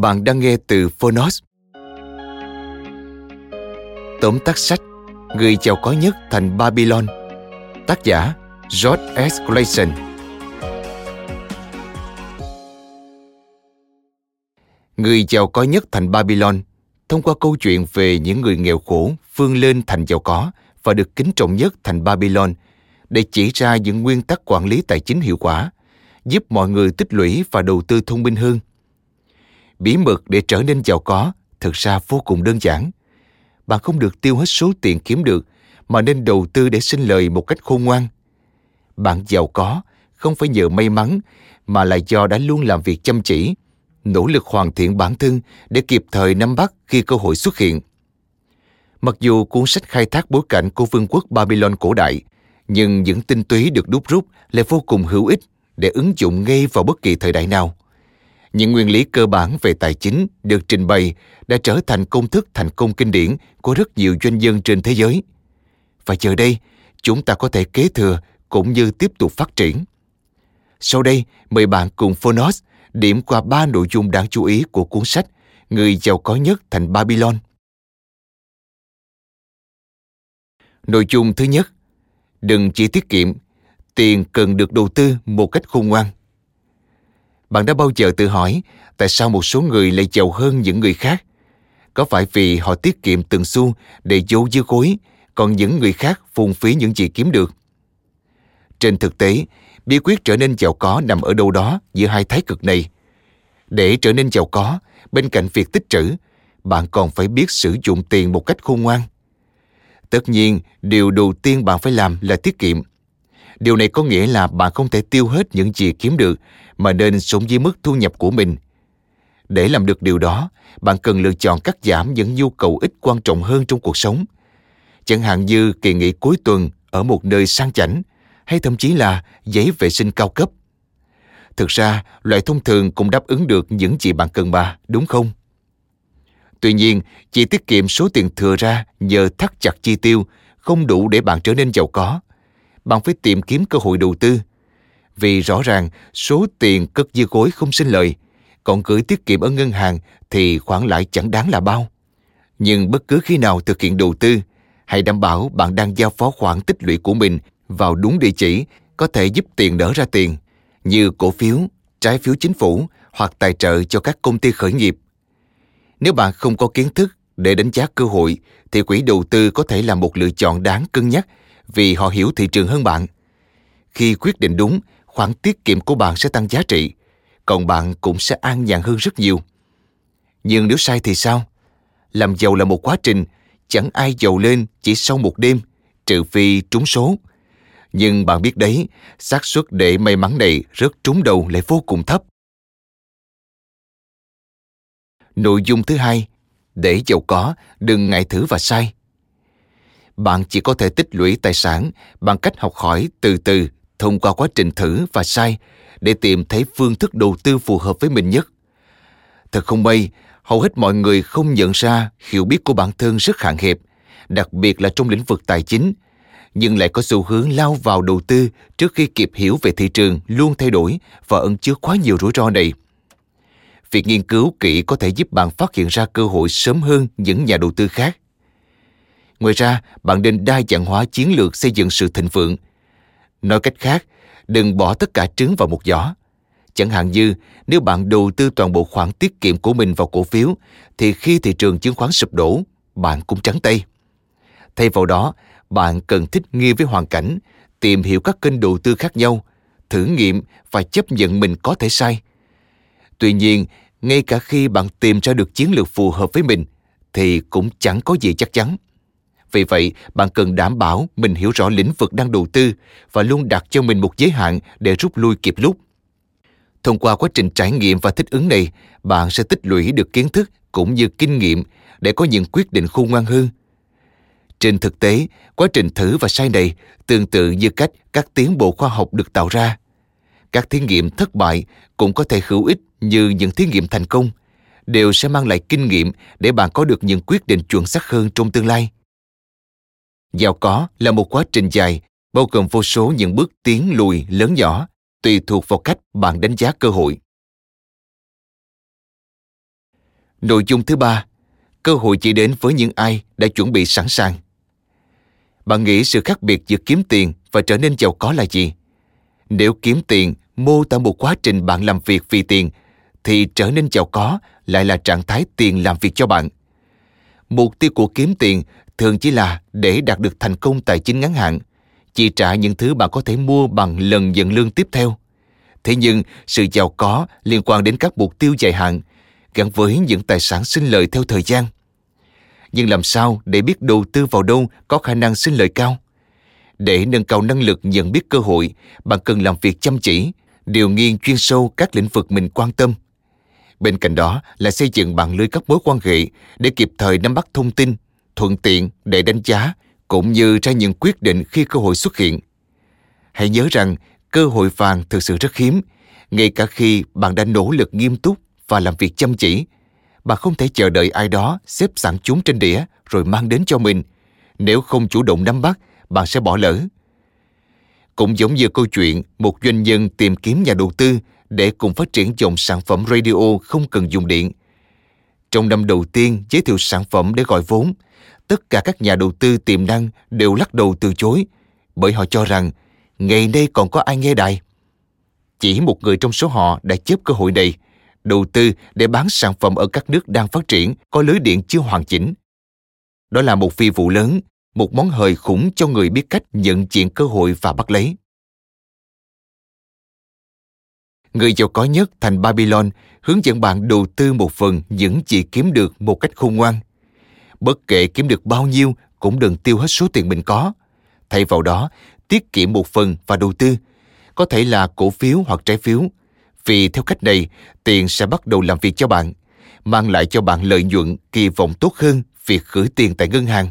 Bạn đang nghe từ Phonos. Tóm tắt sách Người giàu có nhất thành Babylon Tác giả George S. Clason Người giàu có nhất thành Babylon thông qua câu chuyện về những người nghèo khổ vươn lên thành giàu có và được kính trọng nhất thành Babylon để chỉ ra những nguyên tắc quản lý tài chính hiệu quả, giúp mọi người tích lũy và đầu tư thông minh hơn bí mật để trở nên giàu có thực ra vô cùng đơn giản. Bạn không được tiêu hết số tiền kiếm được, mà nên đầu tư để sinh lời một cách khôn ngoan. Bạn giàu có không phải nhờ may mắn, mà là do đã luôn làm việc chăm chỉ, nỗ lực hoàn thiện bản thân để kịp thời nắm bắt khi cơ hội xuất hiện. Mặc dù cuốn sách khai thác bối cảnh của vương quốc Babylon cổ đại, nhưng những tinh túy được đúc rút lại vô cùng hữu ích để ứng dụng ngay vào bất kỳ thời đại nào những nguyên lý cơ bản về tài chính được trình bày đã trở thành công thức thành công kinh điển của rất nhiều doanh nhân trên thế giới. Và giờ đây, chúng ta có thể kế thừa cũng như tiếp tục phát triển. Sau đây, mời bạn cùng Phonos điểm qua ba nội dung đáng chú ý của cuốn sách Người giàu có nhất thành Babylon. Nội dung thứ nhất, đừng chỉ tiết kiệm, tiền cần được đầu tư một cách khôn ngoan. Bạn đã bao giờ tự hỏi tại sao một số người lại giàu hơn những người khác? Có phải vì họ tiết kiệm từng xu để giấu dưới gối, còn những người khác phung phí những gì kiếm được? Trên thực tế, bí quyết trở nên giàu có nằm ở đâu đó giữa hai thái cực này. Để trở nên giàu có, bên cạnh việc tích trữ, bạn còn phải biết sử dụng tiền một cách khôn ngoan. Tất nhiên, điều đầu tiên bạn phải làm là tiết kiệm. Điều này có nghĩa là bạn không thể tiêu hết những gì kiếm được mà nên sống dưới mức thu nhập của mình. Để làm được điều đó, bạn cần lựa chọn cắt giảm những nhu cầu ít quan trọng hơn trong cuộc sống. Chẳng hạn như kỳ nghỉ cuối tuần ở một nơi sang chảnh hay thậm chí là giấy vệ sinh cao cấp. Thực ra, loại thông thường cũng đáp ứng được những gì bạn cần mà, đúng không? Tuy nhiên, chỉ tiết kiệm số tiền thừa ra nhờ thắt chặt chi tiêu không đủ để bạn trở nên giàu có. Bạn phải tìm kiếm cơ hội đầu tư, vì rõ ràng số tiền cất dư gối không sinh lời, còn gửi tiết kiệm ở ngân hàng thì khoản lãi chẳng đáng là bao. Nhưng bất cứ khi nào thực hiện đầu tư, hãy đảm bảo bạn đang giao phó khoản tích lũy của mình vào đúng địa chỉ có thể giúp tiền đỡ ra tiền, như cổ phiếu, trái phiếu chính phủ hoặc tài trợ cho các công ty khởi nghiệp. Nếu bạn không có kiến thức để đánh giá cơ hội, thì quỹ đầu tư có thể là một lựa chọn đáng cân nhắc vì họ hiểu thị trường hơn bạn. Khi quyết định đúng, khoản tiết kiệm của bạn sẽ tăng giá trị, còn bạn cũng sẽ an nhàn hơn rất nhiều. Nhưng nếu sai thì sao? Làm giàu là một quá trình, chẳng ai giàu lên chỉ sau một đêm, trừ phi trúng số. Nhưng bạn biết đấy, xác suất để may mắn này rất trúng đầu lại vô cùng thấp. Nội dung thứ hai, để giàu có, đừng ngại thử và sai. Bạn chỉ có thể tích lũy tài sản bằng cách học hỏi từ từ thông qua quá trình thử và sai để tìm thấy phương thức đầu tư phù hợp với mình nhất. Thật không may, hầu hết mọi người không nhận ra hiểu biết của bản thân rất hạn hẹp, đặc biệt là trong lĩnh vực tài chính, nhưng lại có xu hướng lao vào đầu tư trước khi kịp hiểu về thị trường luôn thay đổi và ẩn chứa quá nhiều rủi ro này. Việc nghiên cứu kỹ có thể giúp bạn phát hiện ra cơ hội sớm hơn những nhà đầu tư khác. Ngoài ra, bạn nên đa dạng hóa chiến lược xây dựng sự thịnh vượng. Nói cách khác, đừng bỏ tất cả trứng vào một giỏ. Chẳng hạn như nếu bạn đầu tư toàn bộ khoản tiết kiệm của mình vào cổ phiếu thì khi thị trường chứng khoán sụp đổ, bạn cũng trắng tay. Thay vào đó, bạn cần thích nghi với hoàn cảnh, tìm hiểu các kênh đầu tư khác nhau, thử nghiệm và chấp nhận mình có thể sai. Tuy nhiên, ngay cả khi bạn tìm ra được chiến lược phù hợp với mình thì cũng chẳng có gì chắc chắn. Vì vậy, bạn cần đảm bảo mình hiểu rõ lĩnh vực đang đầu tư và luôn đặt cho mình một giới hạn để rút lui kịp lúc. Thông qua quá trình trải nghiệm và thích ứng này, bạn sẽ tích lũy được kiến thức cũng như kinh nghiệm để có những quyết định khôn ngoan hơn. Trên thực tế, quá trình thử và sai này tương tự như cách các tiến bộ khoa học được tạo ra. Các thí nghiệm thất bại cũng có thể hữu ích như những thí nghiệm thành công, đều sẽ mang lại kinh nghiệm để bạn có được những quyết định chuẩn xác hơn trong tương lai. Giàu có là một quá trình dài, bao gồm vô số những bước tiến lùi lớn nhỏ, tùy thuộc vào cách bạn đánh giá cơ hội. Nội dung thứ ba, cơ hội chỉ đến với những ai đã chuẩn bị sẵn sàng. Bạn nghĩ sự khác biệt giữa kiếm tiền và trở nên giàu có là gì? Nếu kiếm tiền mô tả một quá trình bạn làm việc vì tiền, thì trở nên giàu có lại là trạng thái tiền làm việc cho bạn. Mục tiêu của kiếm tiền thường chỉ là để đạt được thành công tài chính ngắn hạn, chi trả những thứ bạn có thể mua bằng lần nhận lương tiếp theo. Thế nhưng, sự giàu có liên quan đến các mục tiêu dài hạn, gắn với những tài sản sinh lợi theo thời gian. Nhưng làm sao để biết đầu tư vào đâu có khả năng sinh lợi cao? Để nâng cao năng lực nhận biết cơ hội, bạn cần làm việc chăm chỉ, điều nghiên chuyên sâu các lĩnh vực mình quan tâm. Bên cạnh đó là xây dựng mạng lưới các mối quan hệ để kịp thời nắm bắt thông tin, thuận tiện để đánh giá cũng như ra những quyết định khi cơ hội xuất hiện. Hãy nhớ rằng cơ hội vàng thực sự rất hiếm, ngay cả khi bạn đã nỗ lực nghiêm túc và làm việc chăm chỉ. Bạn không thể chờ đợi ai đó xếp sẵn chúng trên đĩa rồi mang đến cho mình. Nếu không chủ động nắm bắt, bạn sẽ bỏ lỡ. Cũng giống như câu chuyện một doanh nhân tìm kiếm nhà đầu tư để cùng phát triển dòng sản phẩm radio không cần dùng điện. Trong năm đầu tiên giới thiệu sản phẩm để gọi vốn, tất cả các nhà đầu tư tiềm năng đều lắc đầu từ chối bởi họ cho rằng ngày nay còn có ai nghe đài. Chỉ một người trong số họ đã chấp cơ hội này, đầu tư để bán sản phẩm ở các nước đang phát triển có lưới điện chưa hoàn chỉnh. Đó là một phi vụ lớn, một món hời khủng cho người biết cách nhận diện cơ hội và bắt lấy. Người giàu có nhất thành Babylon hướng dẫn bạn đầu tư một phần những gì kiếm được một cách khôn ngoan. Bất kể kiếm được bao nhiêu cũng đừng tiêu hết số tiền mình có. Thay vào đó, tiết kiệm một phần và đầu tư, có thể là cổ phiếu hoặc trái phiếu. Vì theo cách này, tiền sẽ bắt đầu làm việc cho bạn, mang lại cho bạn lợi nhuận kỳ vọng tốt hơn việc gửi tiền tại ngân hàng.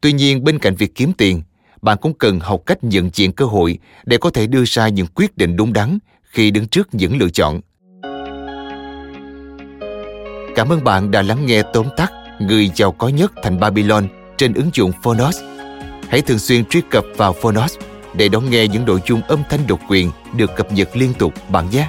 Tuy nhiên, bên cạnh việc kiếm tiền, bạn cũng cần học cách nhận diện cơ hội để có thể đưa ra những quyết định đúng đắn khi đứng trước những lựa chọn. Cảm ơn bạn đã lắng nghe tóm tắt Người giàu có nhất thành Babylon trên ứng dụng Phonos. Hãy thường xuyên truy cập vào Phonos để đón nghe những nội dung âm thanh độc quyền được cập nhật liên tục bạn nhé.